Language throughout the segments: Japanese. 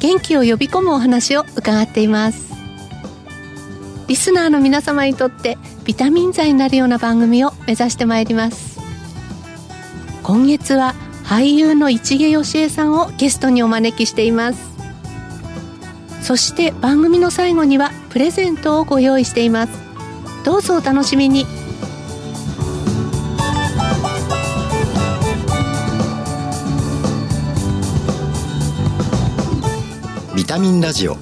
元気を呼び込むお話を伺っています。リスナーの皆様にとってビタミン剤になるような番組を目指してまいります。今月は俳優の市毛よしえさんをゲストにお招きしています。そして番組の最後にはプレゼントをご用意しています。どうぞお楽しみに。ビタミンラジオ。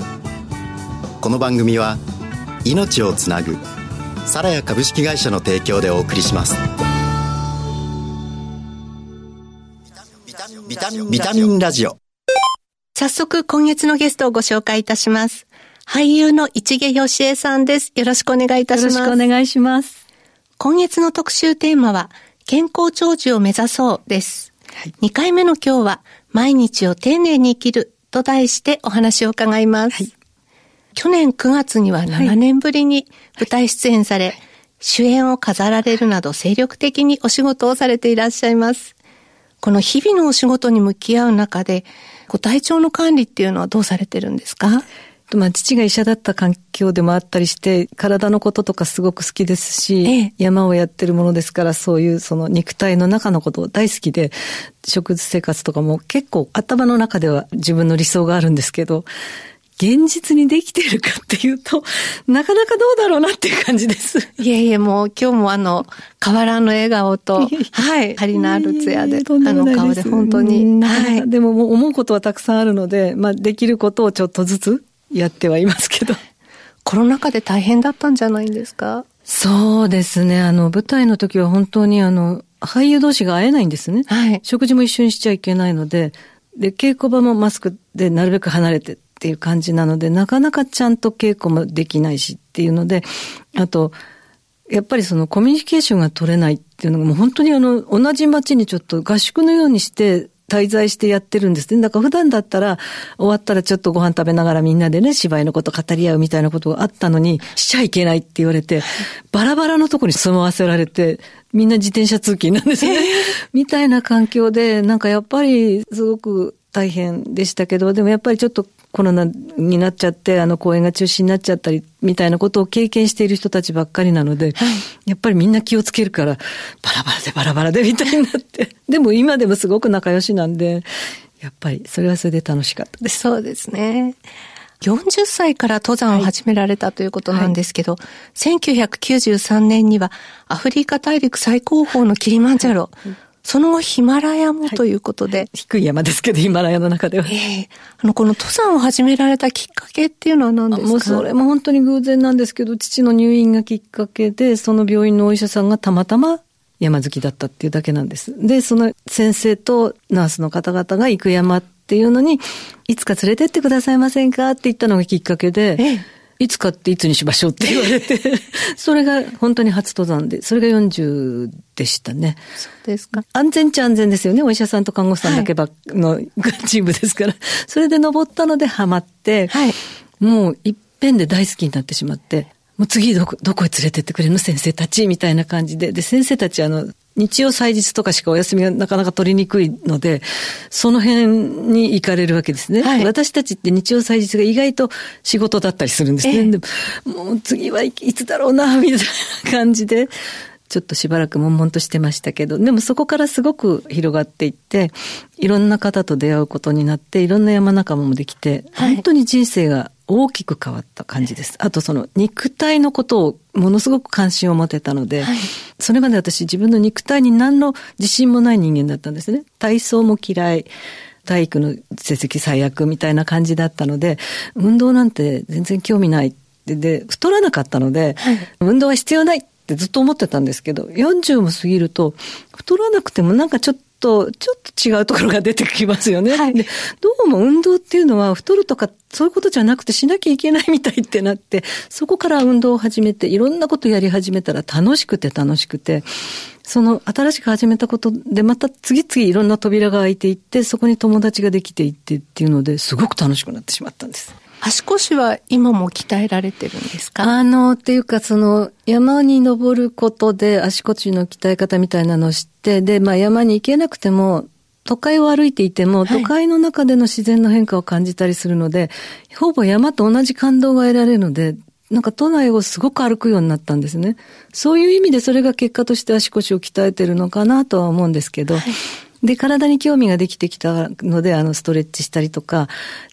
この番組は命をつなぐサラヤ株式会社の提供でお送りします。ビタミンビタミンラジオ。早速今月のゲストをご紹介いたします。俳優の市毛よしえさんです。よろしくお願いいたします。よろしくお願いします。今月の特集テーマは健康長寿を目指そうです、はい。2回目の今日は毎日を丁寧に生きると題してお話を伺います、はい。去年9月には7年ぶりに舞台出演され、主演を飾られるなど精力的にお仕事をされていらっしゃいます。この日々のお仕事に向き合う中で、ご体調の管理っていうのはどうされてるんですか？とまあ、父が医者だった環境でもあったりして、体のこととかすごく好きですし、ええ山をやってるものですから、そういうその肉体の中のこと大好きで、食生活とかも結構頭の中では自分の理想があるんですけど、現実にできているかっていうと、なかなかどうだろうなっていう感じです。いえいえ、もう今日もあの、変わらぬ笑顔と、はい、張りのあるツヤで、あの顔で本当に、うんはい。でももう思うことはたくさんあるので、まあできることをちょっとずつやってはいますけど。コロナ禍で大変だったんじゃないんですか？そうですね。あの、舞台の時は本当にあの、俳優同士が会えないんですね。はい。食事も一緒にしちゃいけないので、で、稽古場もマスクでなるべく離れてっていう感じなので、なかなかちゃんと稽古もできないしっていうので、あと、やっぱりそのコミュニケーションが取れないっていうのがもう本当にあの、同じ街にちょっと合宿のようにして、滞在してやってるんですね。だから普段だったら、終わったらちょっとご飯食べながらみんなでね、芝居のこと語り合うみたいなことがあったのに、しちゃいけないって言われて、バラバラのとこに住まわせられて、みんな自転車通勤なんですね。みたいな環境で、なんかやっぱりすごく大変でしたけど、でもやっぱりちょっとコロナになっちゃって、あの公演が中止になっちゃったり、みたいなことを経験している人たちばっかりなので、やっぱりみんな気をつけるから、バラバラでバラバラでみたいになって。でも今でもすごく仲良しなんで、やっぱりそれはそれで楽しかったです。そうですね。40歳から登山を始められたということなんですけど、1993年にはアフリカ大陸最高峰のキリマンジャロ、その後ヒマラヤもということで、低い山ですけど、ヒマラヤの中では。ええ。あの、この登山を始められたきっかけっていうのは何ですか？もうそれも本当に偶然なんですけど、父の入院がきっかけで、その病院のお医者さんがたまたま山好きだったっていうだけなんです。で、その先生とナースの方々が行く山っていうのに、いつか連れてってくださいませんか？って言ったのがきっかけで、ええいつかっていつにしましょうって言われて、それが本当に初登山で、それが40でしたね。そうですか。安全っちゃ安全ですよね。お医者さんと看護師さんだけばっの、チームですから。それで登ったのでハマって、はいもう一遍で大好きになってしまって、もう次どこ、どこへ連れてってくれるの？先生たちみたいな感じで。で、先生たちあの、日曜祭日とかしかお休みがなかなか取りにくいので、その辺に行かれるわけですね。はい私たちって日曜祭日が意外と仕事だったりするんですね。ええでももう次はいいつだろうな、みたいな感じで。ちょっとしばらく悶々としてましたけど、でもそこからすごく広がっていって、いろんな方と出会うことになって、いろんな山仲間もできて、はい本当に人生が大きく変わった感じです。あとその肉体のことをものすごく関心を持てたので、はいそれまで私自分の肉体に何の自信もない人間だったんですね。体操も嫌い。体育の成績最悪みたいな感じだったので、運動なんて全然興味ない。で、で太らなかったので、はい運動は必要ないっってずっと思ってたんですけど、40も過ぎると、太らなくてもなんかちょっと、ちょっと違うところが出てきますよね。はい、で、どうも運動っていうのは太るとかそういうことじゃなくてしなきゃいけないみたいってなって、そこから運動を始めて、いろんなことやり始めたら楽しくて楽しくて、その新しく始めたことでまた次々いろんな扉が開いていって、そこに友達ができていってっていうので、すごく楽しくなってしまったんです。足腰は今も鍛えられてるんですか？あの、っていうかその山に登ることで足腰の鍛え方みたいなのを知って、で、まあ山に行けなくても、都会を歩いていても、都会の中での自然の変化を感じたりするので、はい、ほぼ山と同じ感動が得られるので、なんか都内をすごく歩くようになったんですね。そういう意味でそれが結果として足腰を鍛えてるのかなとは思うんですけど、はい。で、体に興味ができてきたので、あの、ストレッチしたりとか、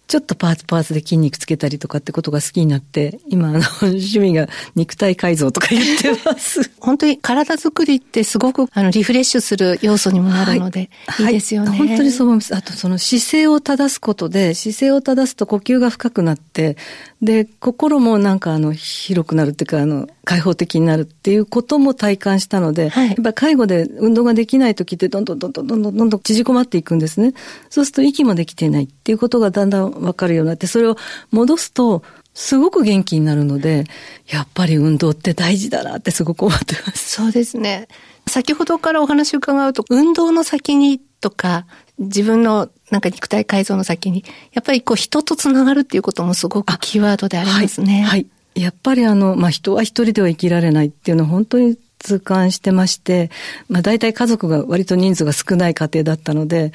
ちょっとパーツパーツで筋肉つけたりとかってことが好きになって、今、あの、趣味が肉体改造とか言ってます。本当に体作りってすごく、あの、リフレッシュする要素にもなるので、はい、い,いですよね、はい、本当にそう思います。あと、その姿勢を正すことで、姿勢を正すと呼吸が深くなって、で、心もなんか、あの、広くなるっていうか、あの、開放的になるっていうことも体感したので、はい、やっぱ介護で運動ができない時ってどんどんどんどんどんどん縮こまっていくんですね。そうすると息もできてないっていうことがだんだんわかるようになって、それを戻すと、すごく元気になるので、やっぱり運動って大事だなってすごく思ってます。そうですね。先ほどからお話を伺うと、運動の先にとか、自分のなんか肉体改造の先に、やっぱりこう人とつながるっていうこともすごくキーワードでありますね。はい。はい、やっぱりあの、まあ、人は一人では生きられないっていうのは本当に痛感してまして、まあ、大体家族が割と人数が少ない家庭だったので、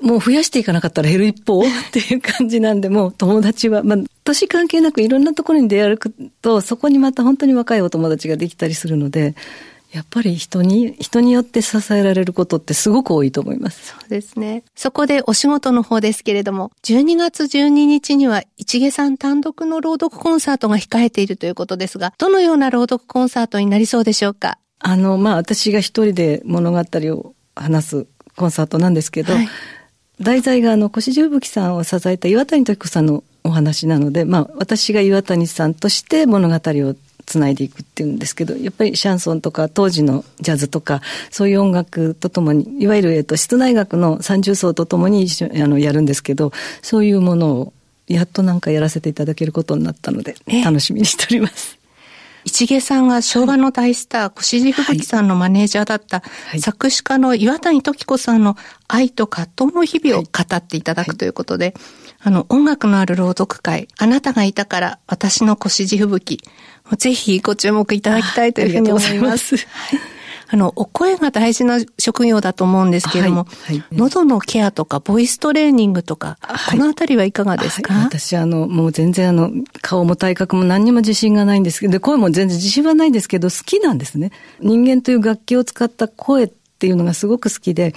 もう増やしていかなかったら減る一方っていう感じなんで、もう友達は、まあ、年関係なくいろんなところに出歩くと、そこにまた本当に若いお友達ができたりするので、やっぱり人に、人によって支えられることってすごく多いと思います。そうですね。そこでお仕事の方ですけれども、12月12日には市毛さん単独の朗読コンサートが控えているということですが、どのような朗読コンサートになりそうでしょうか？あの、まあ、私が一人で物語を話すコンサートなんですけど、はい、題材があの、越十吹さんを支えた岩谷時子さんのお話なので、まあ、私が岩谷さんとして物語をつないでいくっていうんですけど、やっぱりシャンソンとか当時のジャズとか、そういう音楽とともに、いわゆる、えっと、室内楽の三重奏とともに一緒あのやるんですけど、そういうものをやっとなんかやらせていただけることになったので、楽しみにしております。市毛さんが昭和の大スター、越路吹雪さんのマネージャーだった、はい、作詞家の岩谷時子さんの愛と葛藤の日々を語っていただくということで、はいあの、音楽のある朗読会、あなたがいたから私の腰地吹雪、ぜひご注目いただきたいというふうに思います。あの、お声が大事な職業だと思うんですけれども、はいはい、喉のケアとか、ボイストレーニングとか、はい、このあたりはいかがですか、私、あの、もう全然あの、顔も体格も何にも自信がないんですけど、声も全然自信はないんですけど、好きなんですね。人間という楽器を使った声っていうのがすごく好きで、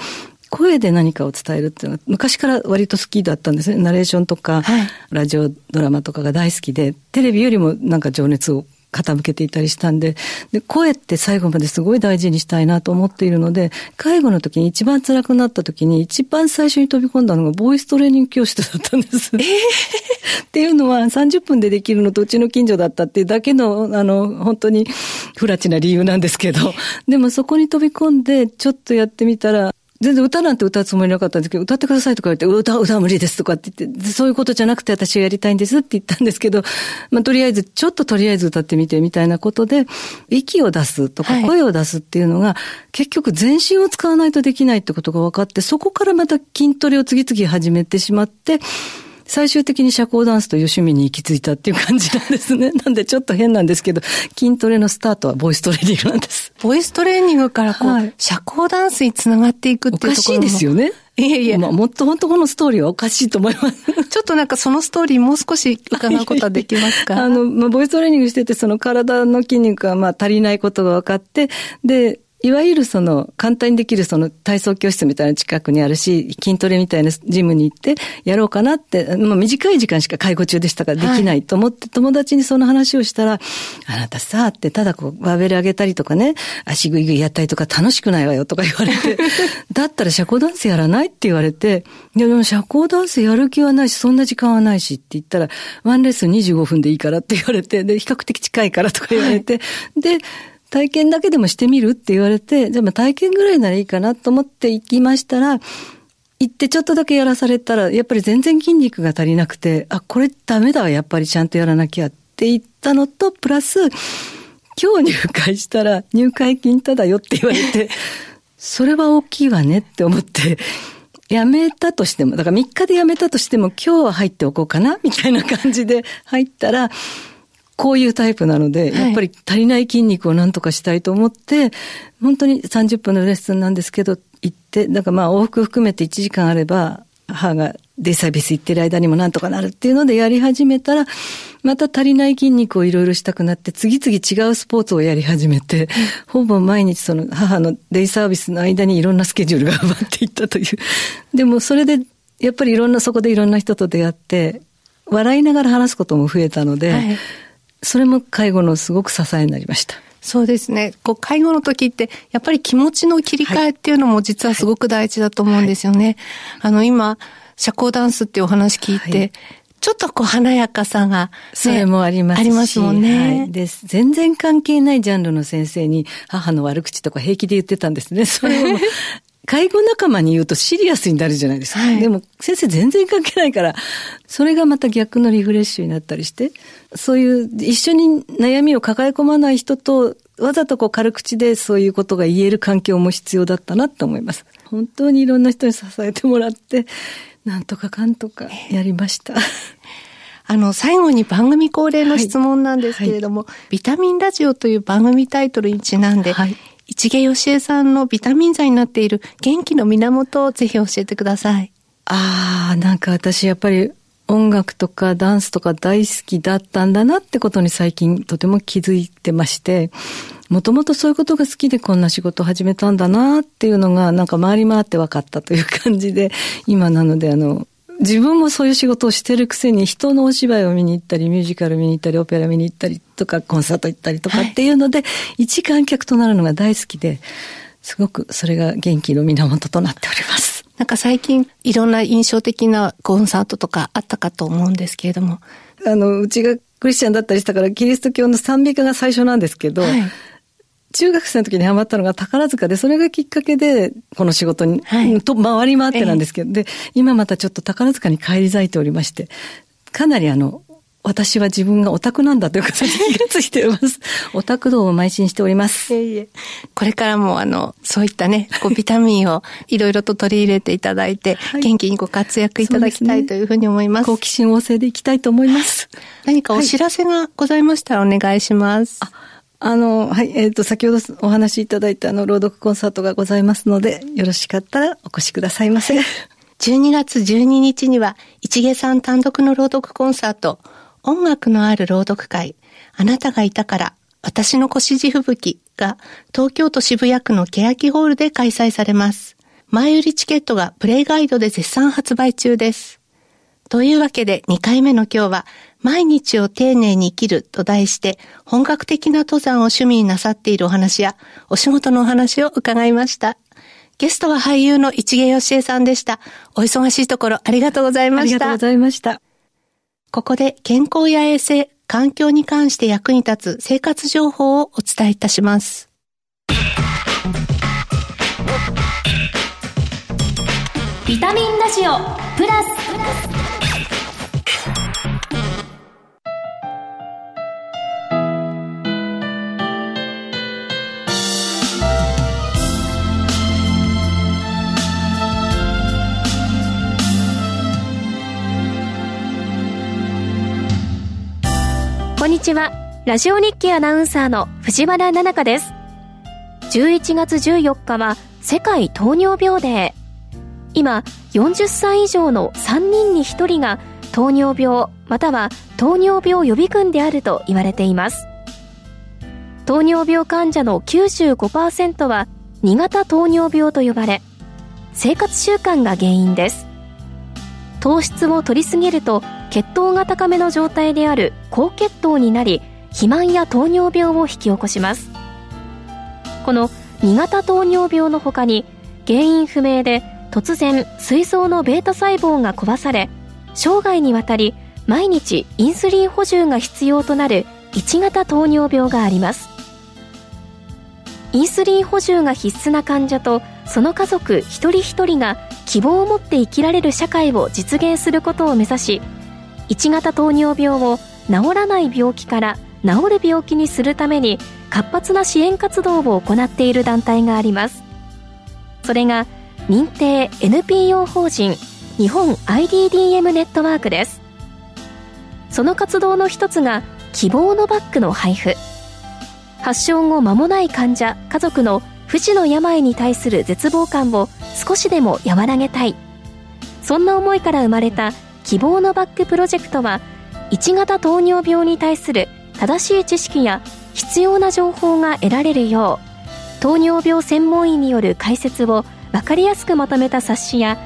声で何かを伝えるっていうのは昔から割と好きだったんですね。ナレーションとか、はい、ラジオドラマとかが大好きで、テレビよりもなんか情熱を傾けていたりしたんでで、声って最後まですごい大事にしたいなと思っているので、介護の時に一番辛くなった時に一番最初に飛び込んだのがボイストレーニング教室だったんです。えー、っていうのは30分でできるのとうちの近所だったっていうだけの、あの、本当に不らちな理由なんですけど、でもそこに飛び込んでちょっとやってみたら、全然歌なんて歌うつもりなかったんですけど、歌ってくださいとか言って、歌、歌は無理ですとかって言って、そういうことじゃなくて私はやりたいんですって言ったんですけど、まあ、とりあえず、ちょっととりあえず歌ってみてみたいなことで、息を出すとか声を出すっていうのが、はい、結局全身を使わないとできないってことが分かって、そこからまた筋トレを次々始めてしまって、最終的に社交ダンスという趣味に行き着いたっていう感じなんですね。なんでちょっと変なんですけど、筋トレのスタートはボイストレーニングなんです。ボイストレーニングからこう、はい、社交ダンスにつながっていくっていうところおかしいですよね。いやいや。まあ、もっと本当このストーリーはおかしいと思います。ちょっとなんかそのストーリーもう少し伺うことはできますか？あの、まあ、ボイストレーニングしてて、その体の筋肉がまあ足りないことが分かって、で、いわゆるその簡単にできるその体操教室みたいな近くにあるし、筋トレみたいなジムに行ってやろうかなって、まあ短い時間しか介護中でしたからできないと思って、友達にその話をしたら、あなたさ、ってただこうバーベル上げたりとかね、足ぐいぐいやったりとか楽しくないわよとか言われて、だったら社交ダンスやらないって言われて、いやでも社交ダンスやる気はないし、そんな時間はないしって言ったら、ワンレッスン25分でいいからって言われて、で、比較的近いからとか言われて、で、体験だけでもしてみるって言われて、じゃあまあ体験ぐらいならいいかなと思って行きましたら、行ってちょっとだけやらされたら、やっぱり全然筋肉が足りなくて、あ、これダメだわ、やっぱりちゃんとやらなきゃって言ったのと、プラス、今日入会したら入会金ただよって言われて、それは大きいわねって思って、辞めたとしても、だから3日で辞めたとしても今日は入っておこうかなみたいな感じで入ったら、こういうタイプなので、やっぱり足りない筋肉をなんとかしたいと思って、本当に30分のレッスンなんですけど、行って、だからまあ往復含めて1時間あれば、母がデイサービス行ってる間にもなんとかなるっていうのでやり始めたら、また足りない筋肉をいろいろしたくなって、次々違うスポーツをやり始めて、ほぼ毎日その母のデイサービスの間にいろんなスケジュールが埋まっていったという。でもそれで、やっぱりいろんな、そこでいろんな人と出会って、笑いながら話すことも増えたので、はい、それも介護のすごく支えになりました。そうですね。こう、介護の時って、やっぱり気持ちの切り替えっていうのも実はすごく大事だと思うんですよね。はいはい、あの、今、社交ダンスっていうお話聞いて、はい、ちょっとこう華やかさが、ね、それもありますし。ありますもんね。はい。です。全然関係ないジャンルの先生に母の悪口とか平気で言ってたんですね。それを介護仲間に言うとシリアスになるじゃないですか。はい、でも先生全然関係ないから、それがまた逆のリフレッシュになったりして、そういう一緒に悩みを抱え込まない人と、わざとこう軽口でそういうことが言える環境も必要だったなと思います。本当にいろんな人に支えてもらって、なんとかかんとかやりました。あの、最後に番組恒例の質問なんですけれども、はいはい、ビタミンラジオという番組タイトルにちなんで、はい、市毛義恵さんのビタミン剤になっている元気の源をぜひ教えてください。ああ、なんか私やっぱり音楽とかダンスとか大好きだったんだなってことに最近とても気づいてまして、もともとそういうことが好きでこんな仕事を始めたんだなっていうのがなんか回り回って分かったという感じで、今なのであの、自分もそういう仕事をしてるくせに人のお芝居を見に行ったり、ミュージカル見に行ったり、オペラ見に行ったりとか、コンサート行ったりとかっていうので、はい、一観客となるのが大好きで、すごくそれが元気の源となっております。なんか最近いろんな印象的なコンサートとかあったかと思うんですけれども。あの、うちがクリスチャンだったりしたから、キリスト教の賛美歌が最初なんですけど、はい中学生の時にハマったのが宝塚で、それがきっかけで、この仕事に、はい、と回り回ってなんですけど、で、今またちょっと宝塚に帰り咲いておりまして、かなりあの、私は自分がオタクなんだということに気がついてます。オタク道を邁進しております。いえいえこれからもあの、そういったね、こうビタミンをいろいろと取り入れていただいて、はい、元気にご活躍いただきたいというふうに思います。好奇心旺盛でいきたいと思います。何かお知らせがございましたらお願いします。はいあの、はい、えっ、ー、と、先ほどお話しいただいたあの、朗読コンサートがございますので、よろしかったらお越しくださいませ。12月12日には、市毛さん単独の朗読コンサート、音楽のある朗読会、あなたがいたから、私の腰地吹雪が、東京都渋谷区の欅ホールで開催されます。前売りチケットがプレイガイドで絶賛発売中です。というわけで2回目の今日は、毎日を丁寧に生きると題して、本格的な登山を趣味になさっているお話や、お仕事のお話を伺いました。ゲストは俳優の市毛義恵さんでした。お忙しいところありがとうございました。ありがとうございました。ここで健康や衛生、環境に関して役に立つ生活情報をお伝えいたします。ビタミンラジオプラスこんにちは。ラジオ日記アナウンサーの藤原奈々香です。11月14日は世界糖尿病デー。今、40歳以上の3人に1人が糖尿病または糖尿病予備軍であると言われています。糖尿病患者の95%は2型糖尿病と呼ばれ、生活習慣が原因です。糖質を摂りすぎると血糖が高めの状態である高血糖になり肥満や糖尿病を引き起こします。この2型糖尿病の他に原因不明で突然膵臓の β 細胞が壊され生涯にわたり毎日インスリン補充が必要となる1型糖尿病があります。インスリン補充が必須な患者とその家族一人一人が希望を持って生きられる社会を実現することを目指し1型糖尿病を治らない病気から治る病気にするために活発な支援活動を行っている団体があります。それが認定 NPO 法人日本 IDDM ネットワークです。その活動の一つが希望のバッグの配布。発症後間もない患者家族の不治の病に対する絶望感を少しでも和らげたい。そんな思いから生まれた希望のバッグプロジェクトは1型糖尿病に対する正しい知識や必要な情報が得られるよう糖尿病専門医による解説を分かりやすくまとめた冊子や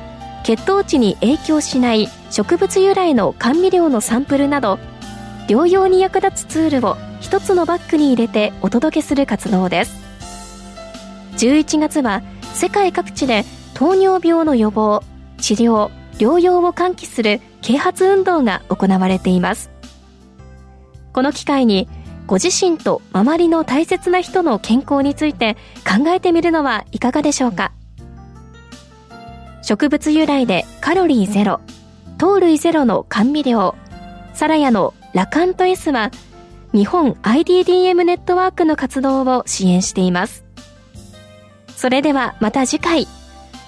血糖値に影響しない植物由来の甘味料のサンプルなど療養に役立つツールを一つのバッグに入れてお届けする活動です。11月は世界各地で糖尿病の予防治療療養を喚起する啓発運動が行われています。この機会にご自身と周りの大切な人の健康について考えてみるのはいかがでしょうか？植物由来でカロリーゼロ糖類ゼロの甘味料サラヤのラカント S は日本 IDDM ネットワークの活動を支援しています。それではまた次回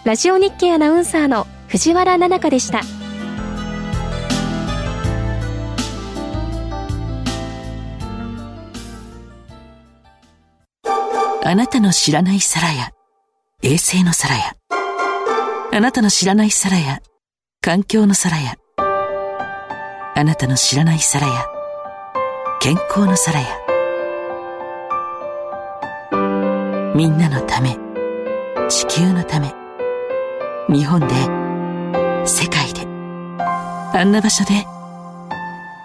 ラジオ日経アナウンサーの藤原奈々香でした。あなたの知らない皿や衛星の皿やあなたの知らない皿や環境の皿やあなたの知らない皿や健康の皿やみんなのため地球のため日本で世界で。あんな場所で。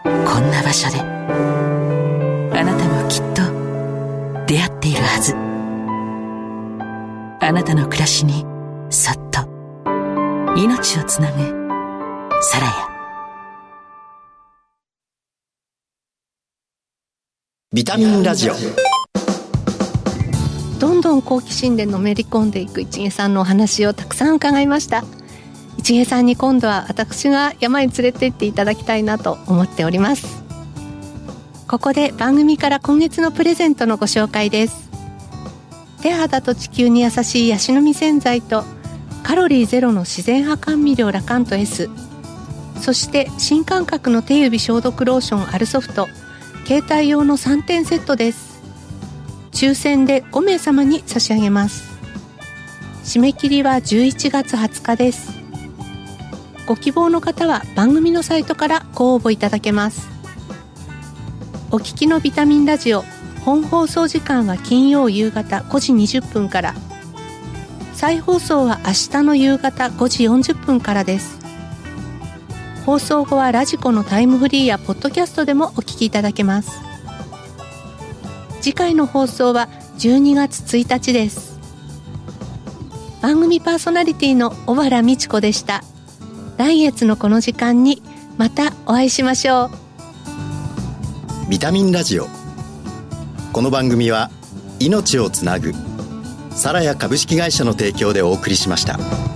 こんな場所で。あなたもきっと出会っているはず。あなたの暮らしにそっと。命をつなぐサラヤ。ビタミンラジオ。どんどん好奇心でのめり込んでいく一毛さんのお話をたくさん伺いました一毛さんに今度は私が山に連れて行っていただきたいなと思っております。ここで番組から今月のプレゼントのご紹介です。手肌と地球に優しいヤシの実洗剤とカロリーゼロの自然派甘味料ラカント S そして新感覚の手指消毒ローションアルソフト携帯用の3点セットです。抽選で5名様に差し上げます。締め切りは11月20日です。ご希望の方は番組のサイトからご応募いただけます。お聞きのビタミンラジオ本放送時間は金曜夕方5時20分から。再放送は明日の夕方5時40分からです。放送後はラジコのタイムフリーやポッドキャストでもお聞きいただけます。次回の放送は12月1日です。番組パーソナリティの小原美智子でした。来月のこの時間にまたお会いしましょうビタミンラジオこの番組は命をつなぐサラヤ株式会社の提供でお送りしました。